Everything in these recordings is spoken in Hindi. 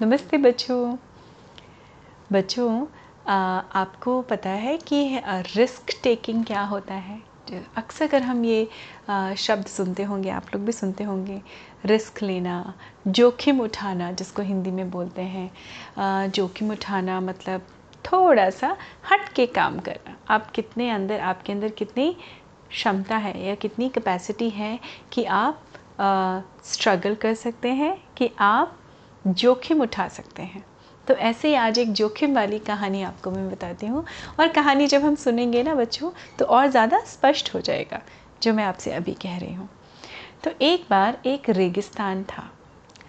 नमस्ते बच्चों। बच्चों आपको पता है कि रिस्क टेकिंग क्या होता है? अक्सर अगर हम ये शब्द सुनते होंगे, आप लोग भी सुनते होंगे रिस्क लेना, जोखिम उठाना, जिसको हिंदी में बोलते हैं। जोखिम उठाना मतलब थोड़ा सा हट के काम करना। आप कितने अंदर, आपके अंदर कितनी क्षमता है या कितनी कैपेसिटी है कि आप स्ट्रगल कर सकते हैं, कि आप जोखिम उठा सकते हैं। तो ऐसे ही आज एक जोखिम वाली कहानी आपको मैं बताती हूँ। और कहानी जब हम सुनेंगे ना बच्चों तो और ज़्यादा स्पष्ट हो जाएगा, जो मैं आपसे अभी कह रही हूँ। तो एक बार एक रेगिस्तान था।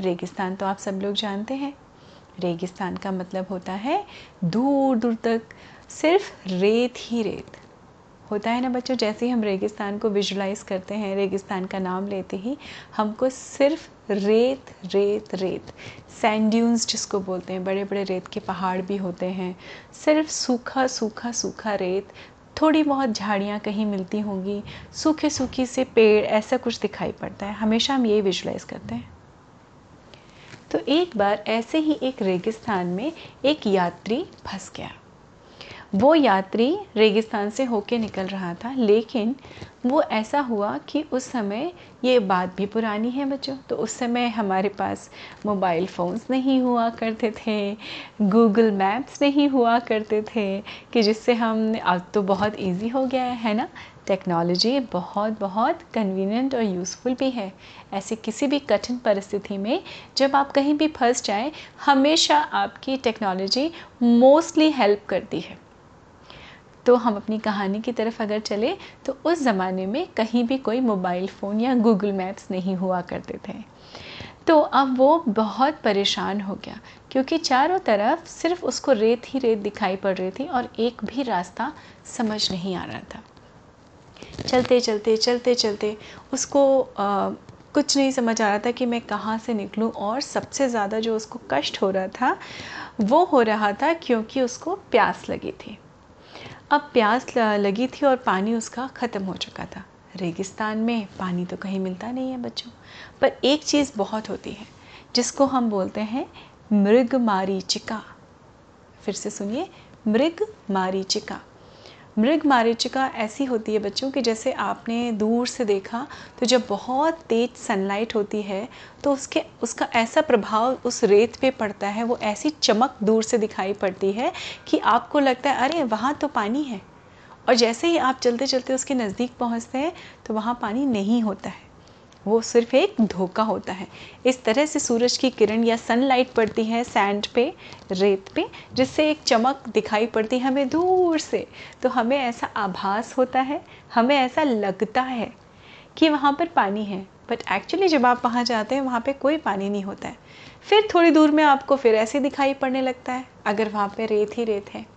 रेगिस्तान तो आप सब लोग जानते हैं। रेगिस्तान का मतलब होता है दूर दूर तक, सिर्फ़ रेत ही रेत। होता है ना बच्चों, जैसे ही हम रेगिस्तान को विजुलाइज़ करते हैं, रेगिस्तान का नाम लेते ही हमको सिर्फ़ रेत रेत रेत। सैंड्यून्स जिसको बोलते हैं बड़े बड़े रेत के पहाड़ भी होते हैं। सिर्फ़ सूखा सूखा सूखा रेत, थोड़ी बहुत झाड़ियाँ कहीं मिलती होंगी, सूखे, सूखी से पेड़, ऐसा कुछ दिखाई पड़ता है। हमेशा हम यही विजुलाइज़ करते हैं। तो एक बार ऐसे ही एक रेगिस्तान में एक यात्री फंस गया। वो यात्री रेगिस्तान से होके निकल रहा था, लेकिन वो ऐसा हुआ कि उस समय ये बात भी पुरानी है बच्चों। तो उस समय हमारे पास मोबाइल फ़ोन्स नहीं हुआ करते थे, गूगल मैप्स नहीं हुआ करते थे, कि जिससे हम अब तो बहुत इजी हो गया है है ना? टेक्नोलॉजी बहुत बहुत कन्वीनियंट और यूज़फुल भी है। ऐसी किसी भी कठिन परिस्थिति में जब आप कहीं भी फंस जाएँ, हमेशा आपकी टेक्नोलॉजी मोस्टली हेल्प करती है। तो हम अपनी कहानी की तरफ़ अगर चले तो उस ज़माने में कहीं भी कोई मोबाइल फ़ोन या गूगल मैप्स नहीं हुआ करते थे। तो अब वो बहुत परेशान हो गया क्योंकि चारों तरफ़ सिर्फ़ उसको रेत ही रेत दिखाई पड़ रही थी और एक भी रास्ता समझ नहीं आ रहा था। चलते चलते चलते चलते उसको आ, कुछ नहीं समझ आ रहा था कि मैं कहाँ से निकलूँ और सबसे ज़्यादा जो उसको कष्ट हो रहा था वो हो रहा था क्योंकि उसको प्यास लगी थी। अब प्यास लगी थी और पानी उसका ख़त्म हो चुका था। रेगिस्तान में पानी तो कहीं मिलता नहीं है बच्चों। पर एक चीज़ बहुत होती है, जिसको हम बोलते हैं मृग मारीचिका फिर से सुनिए मृग मारीचिका मृग मारीचिका ऐसी होती है बच्चों कि जैसे आपने दूर से देखा तो जब बहुत तेज़ सनलाइट होती है तो उसके, उसका ऐसा प्रभाव उस रेत पे पड़ता है, वो ऐसी चमक दूर से दिखाई पड़ती है कि आपको लगता है, अरे, वहाँ तो पानी है। और जैसे ही आप चलते चलते उसके नज़दीक पहुँचते हैं तो वहाँ पानी नहीं होता है। वो सिर्फ़ एक धोखा होता है। इस तरह से सूरज की किरण या सनलाइट पड़ती है सैंड पे, रेत पे, जिससे एक चमक दिखाई पड़ती है हमें दूर से। तो हमें ऐसा आभास होता है, हमें ऐसा लगता है कि वहाँ पर पानी है। बट एक्चुअली जब आप वहाँ जाते हैं, वहाँ पे कोई पानी नहीं होता है। फिर थोड़ी दूर में आपको फिर ऐसे दिखाई पड़ने लगता है। अगर वहाँ पे रेत ही रेत है।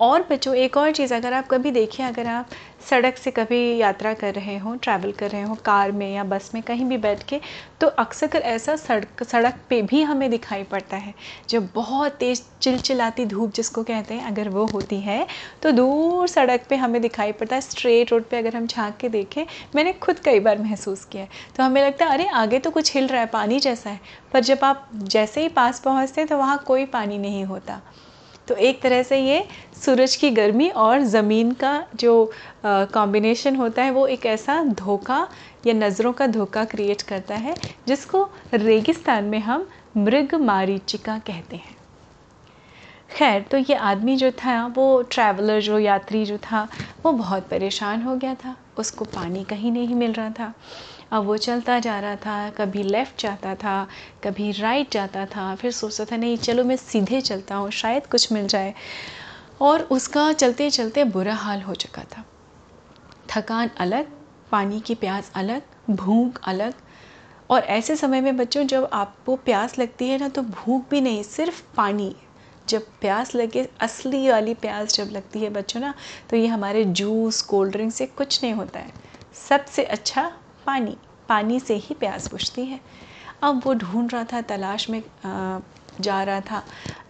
और बच्चों एक और चीज़, अगर आप कभी देखिए अगर आप सड़क से कभी यात्रा कर रहे हो ट्रैवल कर रहे हो, कार में या बस में कहीं भी बैठ के तो अक्सर ऐसा सड़क सड़क पे भी हमें दिखाई पड़ता है। जब बहुत तेज़ चिलचिलाती धूप जिसको कहते हैं, अगर वो होती है तो दूर सड़क पे हमें दिखाई पड़ता है। स्ट्रेट रोड पे अगर हम झाँक के देखें, मैंने खुद कई बार महसूस किया है। तो हमें लगता है, अरे, आगे तो कुछ हिल रहा है, पानी जैसा है। पर जब आप जैसे ही पास पहुँचते तो वहाँ कोई पानी नहीं होता। तो एक तरह से ये सूरज की गर्मी और ज़मीन का जो कॉम्बिनेशन होता है, वो एक ऐसा धोखा या नज़रों का धोखा क्रिएट करता है, जिसको रेगिस्तान में हम मृग मारीचिका कहते हैं। खैर तो ये आदमी जो था, वो ट्रैवलर जो, यात्री जो था, वो बहुत परेशान हो गया था। उसको पानी कहीं नहीं मिल रहा था। अब वो चलता जा रहा था, कभी लेफ़्ट जाता था, कभी राइट जाता था। फिर सोचता था, नहीं, चलो मैं सीधे चलता हूँ, शायद कुछ मिल जाए। और उसका चलते चलते बुरा हाल हो चुका था। थकान अलग, पानी की प्यास अलग, भूख अलग। और ऐसे समय में बच्चों, जब आपको प्यास लगती है ना तो भूख भी नहीं, सिर्फ़ पानी। जब प्यास लगे, असली वाली प्यास जब लगती है बच्चों ना तो ये हमारे जूस कोल्ड ड्रिंक से कुछ नहीं होता है। सबसे अच्छा पानी पानी से ही प्यास बुझती है। अब वो ढूंढ रहा था, तलाश में जा रहा था।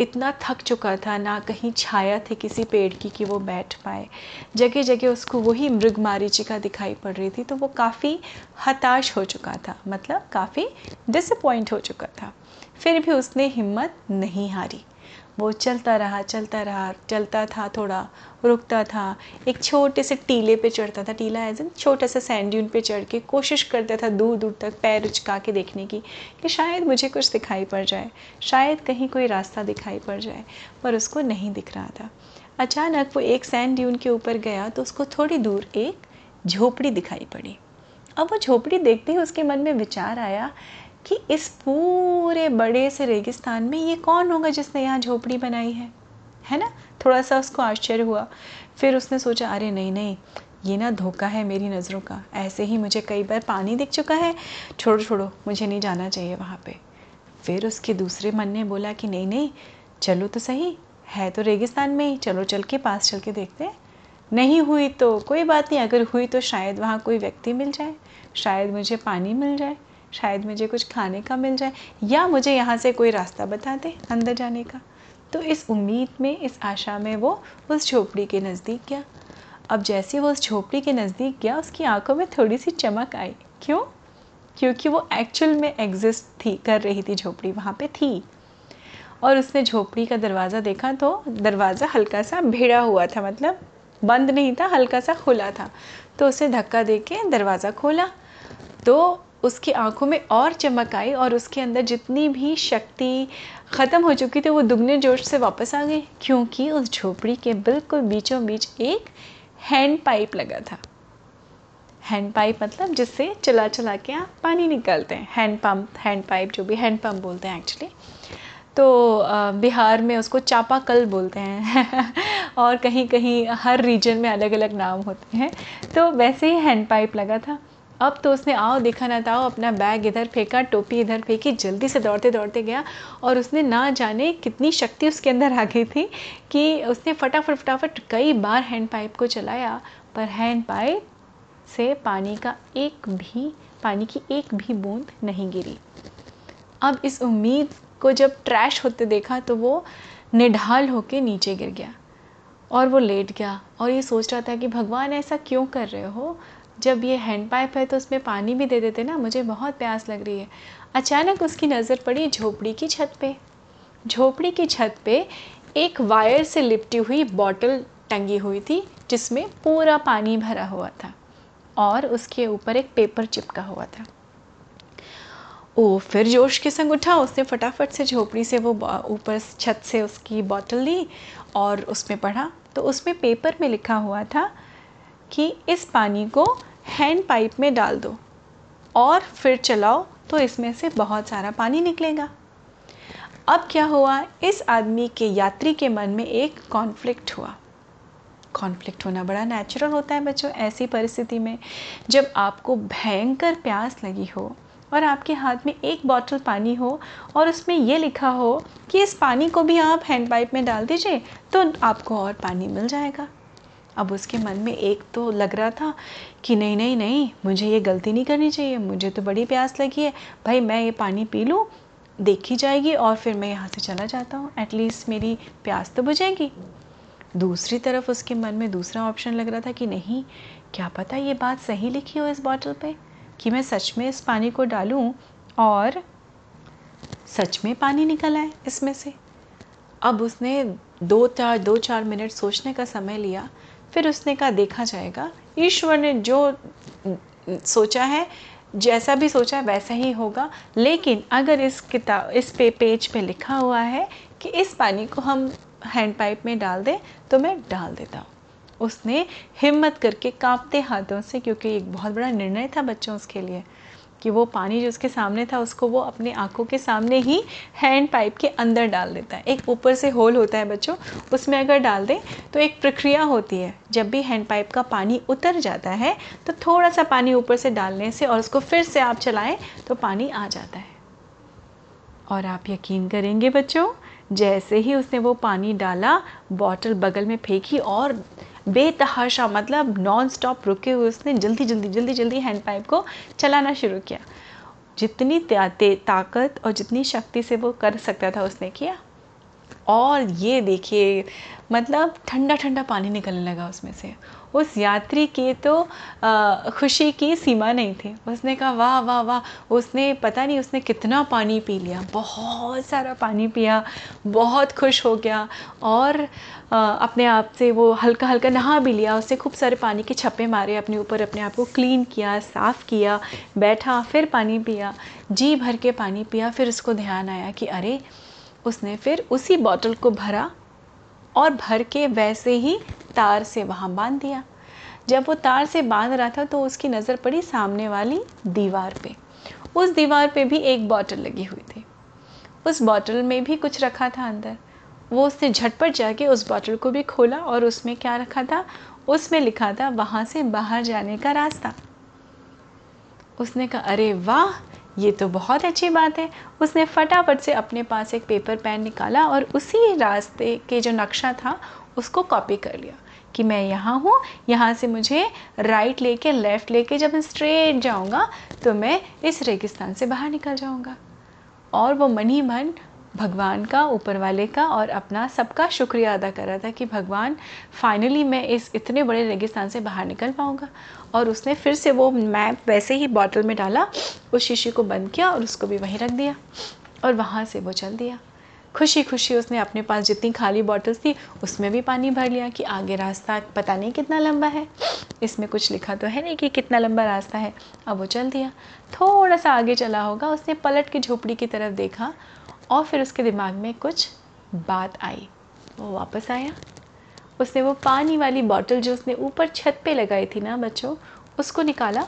इतना थक चुका था, ना कहीं छाया थी किसी पेड़ की कि वो बैठ पाए। जगह जगह उसको वही मृग मारीचिका दिखाई पड़ रही थी तो वो काफ़ी हताश हो चुका था मतलब काफ़ी डिसअपॉइंट हो चुका था। फिर भी उसने हिम्मत नहीं हारी। वो चलता रहा चलता रहा, चलता था थोड़ा, रुकता था। एक छोटे से टीले पे चढ़ता था, टीला एज इन छोटा सा सैंड पे चढ़ के कोशिश करता था दूर दूर तक पैर उचका के देखने की कि शायद मुझे कुछ दिखाई पड़ जाए, शायद कहीं कोई रास्ता दिखाई पड़ जाए, पर उसको नहीं दिख रहा था। अचानक वो एक सैंड ड्यून के ऊपर गया तो उसको थोड़ी दूर एक झोपड़ी दिखाई पड़ी। अब वो झोपड़ी देखते ही उसके मन में विचार आया कि इस पूरे बड़े से रेगिस्तान में ये कौन होगा जिसने यहाँ झोपड़ी बनाई है? है ना? थोड़ा सा उसको आश्चर्य हुआ। फिर उसने सोचा, अरे नहीं नहीं, ये ना धोखा है मेरी नज़रों का। ऐसे ही मुझे कई बार पानी दिख चुका है। छोड़ो छोड़ो, मुझे नहीं जाना चाहिए वहाँ पे। फिर उसके दूसरे मन ने बोला कि, नहीं नहीं, चलो तो सही, है तो रेगिस्तान में ही, चलो चल के पास चल के देखते हैं। नहीं हुई तो कोई बात नहीं, अगर हुई तो शायद वहाँ कोई व्यक्ति मिल जाए, शायद मुझे पानी मिल जाए। शायद मुझे कुछ खाने का मिल जाए या मुझे यहाँ से कोई रास्ता बता दे अंदर जाने का। तो इस उम्मीद में, इस आशा में वो उस झोपड़ी के नज़दीक गया। अब जैसे वो उस झोपड़ी के नज़दीक गया, उसकी आँखों में थोड़ी सी चमक आई। क्यों? क्योंकि वो एक्चुअल में एग्जिस्ट थी, कर रही थी झोपड़ी, वहाँ पे थी। और उसने झोपड़ी का दरवाज़ा देखा तो दरवाज़ा हल्का सा भिड़ा हुआ था मतलब बंद नहीं था हल्का सा खुला था। तो उसे धक्का दे के दरवाज़ा खोला। तो उसकी आँखों में और चमक आई और उसके अंदर जितनी भी शक्ति ख़त्म हो चुकी थी, वो दुगने जोश से वापस आ गई, क्योंकि उस झोपड़ी के बिल्कुल बीचों बीच एक हैंड पाइप लगा था। हैंड पाइप मतलब जिससे चला चला के आप पानी निकालते हैं। हैंड पंप, हैंड पाइप जो भी हैंड पंप बोलते हैं एक्चुअली तो बिहार में उसको चापाकल बोलते हैं और कहीं कहीं हर रीजन में अलग अलग नाम होते हैं। तो वैसे ही हैंड पाइप लगा था। अब तो उसने, आओ देखा ना था, अपना बैग इधर फेंका, टोपी इधर फेंकी, जल्दी से दौड़ते दौड़ते गया और उसने ना जाने कितनी शक्ति उसके अंदर आ गई थी कि उसने फटाफट फटाफट कई बार हैंड पाइप को चलाया, पर हैंड पाइप से पानी का एक भी, पानी की एक भी बूंद नहीं गिरी। अब इस उम्मीद को जब ट्रैश होते देखा तो वो निढाल होके नीचे गिर गया और वो लेट गया और ये सोच रहा था कि भगवान ऐसा क्यों कर रहे हो? जब ये हैंड पाइप है तो उसमें पानी भी दे देते ना, मुझे बहुत प्यास लग रही है। अचानक उसकी नज़र पड़ी झोपड़ी की छत पे। झोपड़ी की छत पे एक वायर से लिपटी हुई बॉटल टंगी हुई थी, जिसमें पूरा पानी भरा हुआ था और उसके ऊपर एक पेपर चिपका हुआ था। ओ, फिर जोश के संग उठा, उसने फटाफट से झोपड़ी से वो ऊपर छत से उसकी बॉटल ली और उसमें पढ़ा। तो उसमें पेपर में लिखा हुआ था कि इस पानी को हैंड पाइप में डाल दो और फिर चलाओ तो इसमें से बहुत सारा पानी निकलेगा। अब क्या हुआ? इस आदमी के यात्री के मन में एक कॉन्फ्लिक्ट हुआ। कॉन्फ्लिक्ट होना बड़ा नेचुरल होता है बच्चों, ऐसी परिस्थिति में जब आपको भयंकर प्यास लगी हो और आपके हाथ में एक बॉटल पानी हो और उसमें ये लिखा हो कि इस पानी को भी आप हैंड पाइप में डाल दीजिए तो आपको और पानी मिल जाएगा। अब उसके मन में एक तो लग रहा था कि नहीं नहीं नहीं, मुझे ये गलती नहीं करनी चाहिए, मुझे तो बड़ी प्यास लगी है। भाई, मैं ये पानी पी लूँ, देखी जाएगी और फिर मैं यहाँ से चला जाता हूँ। एटलीस्ट मेरी प्यास तो बुझेगी। दूसरी तरफ़ उसके मन में दूसरा ऑप्शन लग रहा था कि नहीं, क्या पता ये बात सही लिखी हो इस बॉटल पे कि मैं सच में इस पानी को डालूँ और सच में पानी निकल आए इसमें से। अब उसने दो चार दो चार मिनट सोचने का समय लिया फिर उसने कहा, देखा जाएगा। ईश्वर ने जो सोचा है, जैसा भी सोचा है, वैसा ही होगा। लेकिन अगर इस किताब, इस पे, पेज पे लिखा हुआ है कि इस पानी को हम हैंड पाइप में डाल दें तो मैं डाल देता हूँ। उसने हिम्मत करके कांपते हाथों से, क्योंकि एक बहुत बड़ा निर्णय था बच्चों, उसके लिए कि वो पानी जो उसके सामने था, उसको वो अपने आँखों के सामने ही हैंड पाइप के अंदर डाल देता है। एक ऊपर से होल होता है बच्चों, उसमें अगर डाल दें तो एक प्रक्रिया होती है। जब भी हैंड पाइप का पानी उतर जाता है तो थोड़ा सा पानी ऊपर से डालने से और उसको फिर से आप चलाएँ तो पानी आ जाता है। और आप यकीन करेंगे बच्चों, जैसे ही उसने वो पानी डाला बॉटल बगल में फेंकी और बेतहाशा मतलब नॉन स्टॉप रुके हुए उसने, जल्दी जल्दी जल्दी जल्दी हैंड पाइप को चलाना शुरू किया। जितनी ताकत और जितनी शक्ति से वो कर सकता था उसने किया। और ये देखिए मतलब ठंडा ठंडा पानी निकलने लगा उसमें से। उस यात्री की तो आ, खुशी की सीमा नहीं थी। उसने कहा वाह वाह वाह। उसने पता नहीं उसने कितना पानी पी लिया। बहुत सारा पानी पिया बहुत खुश हो गया और आ, अपने आप से वो हल्का हल्का नहा भी लिया। उसने खूब सारे पानी के छप्पे मारे अपने ऊपर अपने आप को क्लीन किया साफ़ किया बैठा फिर पानी पिया। जी भर के पानी पिया फिर उसको ध्यान आया कि अरे उसने फिर उसी बॉटल को भरा और भर के वैसे ही तार से वहाँ बाँध दिया। जब वो तार से बाँध रहा था तो उसकी नज़र पड़ी सामने वाली दीवार पे। उस दीवार पे भी एक बॉटल लगी हुई थी। उस बॉटल में भी कुछ रखा था अंदर। वो उसने झटपट जाके उस बॉटल को भी खोला और उसमें क्या रखा था? उसमें लिखा था, वहाँ से बाहर जाने का रास्ता। उसने कहा, अरे वाह! ये तो बहुत अच्छी बात है। उसने फटाफट से अपने पास एक पेपर पेन निकाला और उसी रास्ते के जो नक्शा था, उसको कॉपी कर लिया कि मैं यहाँ हूँ, यहाँ से मुझे राइट लेके लेफ़्ट लेके जब मैं स्ट्रेट जाऊँगा तो मैं इस रेगिस्तान से बाहर निकल जाऊँगा। और वो मन ही मन भगवान का, ऊपर वाले का और अपना सबका शुक्रिया अदा कर रहा था कि भगवान फाइनली मैं इस इतने बड़े रेगिस्तान से बाहर निकल पाऊँगा। और उसने फिर से वो मैप वैसे ही बॉटल में डाला, उस शीशे को बंद किया और उसको भी वहीं रख दिया और वहाँ से वो चल दिया। खुशी खुशी उसने अपने पास जितनी खाली बॉटल्स थी, उसमें भी पानी भर लिया कि आगे रास्ता पता नहीं कितना लंबा है। इसमें कुछ लिखा तो है नहीं कि कितना लंबा रास्ता है। अब वो चल दिया। थोड़ा सा आगे चला होगा, उसने पलट के झोपड़ी की तरफ़ देखा और फिर उसके दिमाग में कुछ बात आई। वो वापस आया। उसने वो पानी वाली बॉटल जो उसने ऊपर छत पे लगाई थी ना बच्चों, उसको निकाला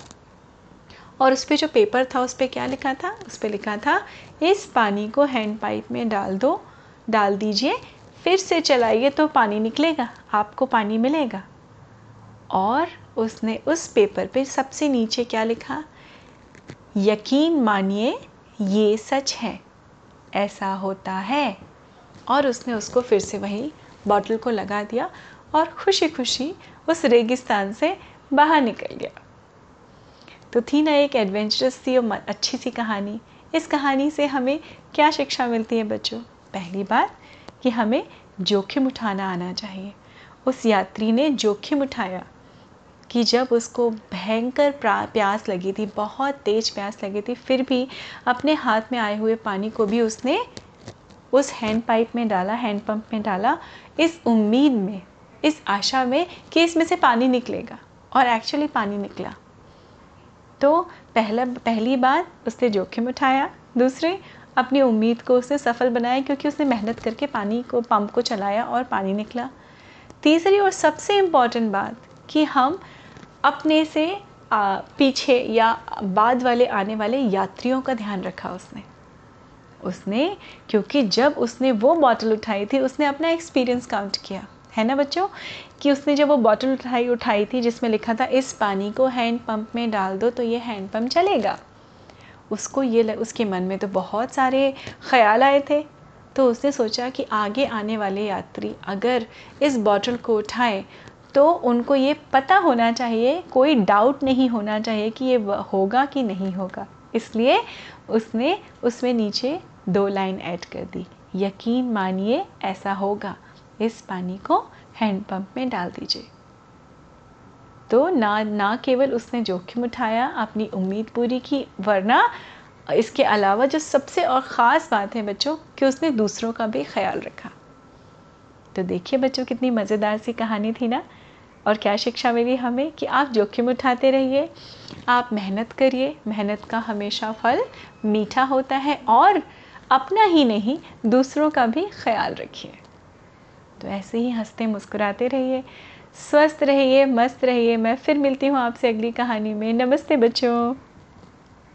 और उस पर जो पेपर था, उस पर क्या लिखा था? उस पर लिखा था, इस पानी को हैंड पाइप में डाल दो, डाल दीजिए, फिर से चलाइए तो पानी निकलेगा, आपको पानी मिलेगा। और उसने उस पेपर पे सबसे नीचे क्या लिखा? यकीन मानिए, ये सच है। ऐसा होता है। और उसने उसको फिर से वही बॉटल को लगा दिया और खुशी खुशी उस रेगिस्तान से बाहर निकल गया। तो थी ना एक एडवेंचरस सी और अच्छी सी कहानी। इस कहानी से हमें क्या शिक्षा मिलती है बच्चों? पहली बात, कि हमें जोखिम उठाना आना चाहिए। उस यात्री ने जोखिम उठाया। कि जब उसको भयंकर प्यास लगी थी, बहुत तेज़ प्यास लगी थी, फिर भी अपने हाथ में आए हुए पानी को भी उसने उस हैंड पाइप में डाला, हैंड पंप में डाला, इस उम्मीद में, इस आशा में कि इसमें से पानी निकलेगा। और एक्चुअली पानी निकला। तो पहला, पहली बार उसने जोखिम उठाया। दूसरे, अपनी उम्मीद को उसने सफल बनाया क्योंकि उसने मेहनत करके पानी को, पंप को चलाया और पानी निकला। तीसरी और सबसे इंपॉर्टेंट बात कि हम अपने से आ, पीछे या बाद वाले आने वाले यात्रियों का ध्यान रखा उसने। उसने क्योंकि जब उसने वो बॉटल उठाई थी उसने अपना एक्सपीरियंस काउंट किया। है ना बच्चों? कि उसने जब वो बॉटल उठाई उठाई थी जिसमें लिखा था इस पानी को हैंड पंप में डाल दो तो ये हैंड पंप चलेगा। उसको ये उसके मन में तो बहुत सारे ख्याल आए थे। तो उसने सोचा कि आगे आने वाले यात्री अगर इस बॉटल को उठाएँ तो उनको ये पता होना चाहिए, कोई डाउट नहीं होना चाहिए कि ये होगा कि नहीं होगा। इसलिए उसने उसमें नीचे दो लाइन ऐड कर दी। यकीन मानिए, ऐसा होगा। इस पानी को हैंडपम्प में डाल दीजिए। तो ना ना केवल उसने जोखिम उठाया, अपनी उम्मीद पूरी की, वरना इसके अलावा जो सबसे और ख़ास बात है बच्चों, कि उसने दूसरों का भी ख्याल रखा। तो देखिए बच्चों, कितनी मज़ेदार सी कहानी थी ना? और क्या शिक्षा मिली हमें कि आप जोखिम उठाते रहिए, आप मेहनत करिए। मेहनत का हमेशा फल मीठा होता है और अपना ही नहीं, दूसरों का भी ख्याल रखिए। तो ऐसे ही हँसते मुस्कुराते रहिए, स्वस्थ रहिए, मस्त रहिए। मैं फिर मिलती हूँ आपसे अगली कहानी में। नमस्ते बच्चों।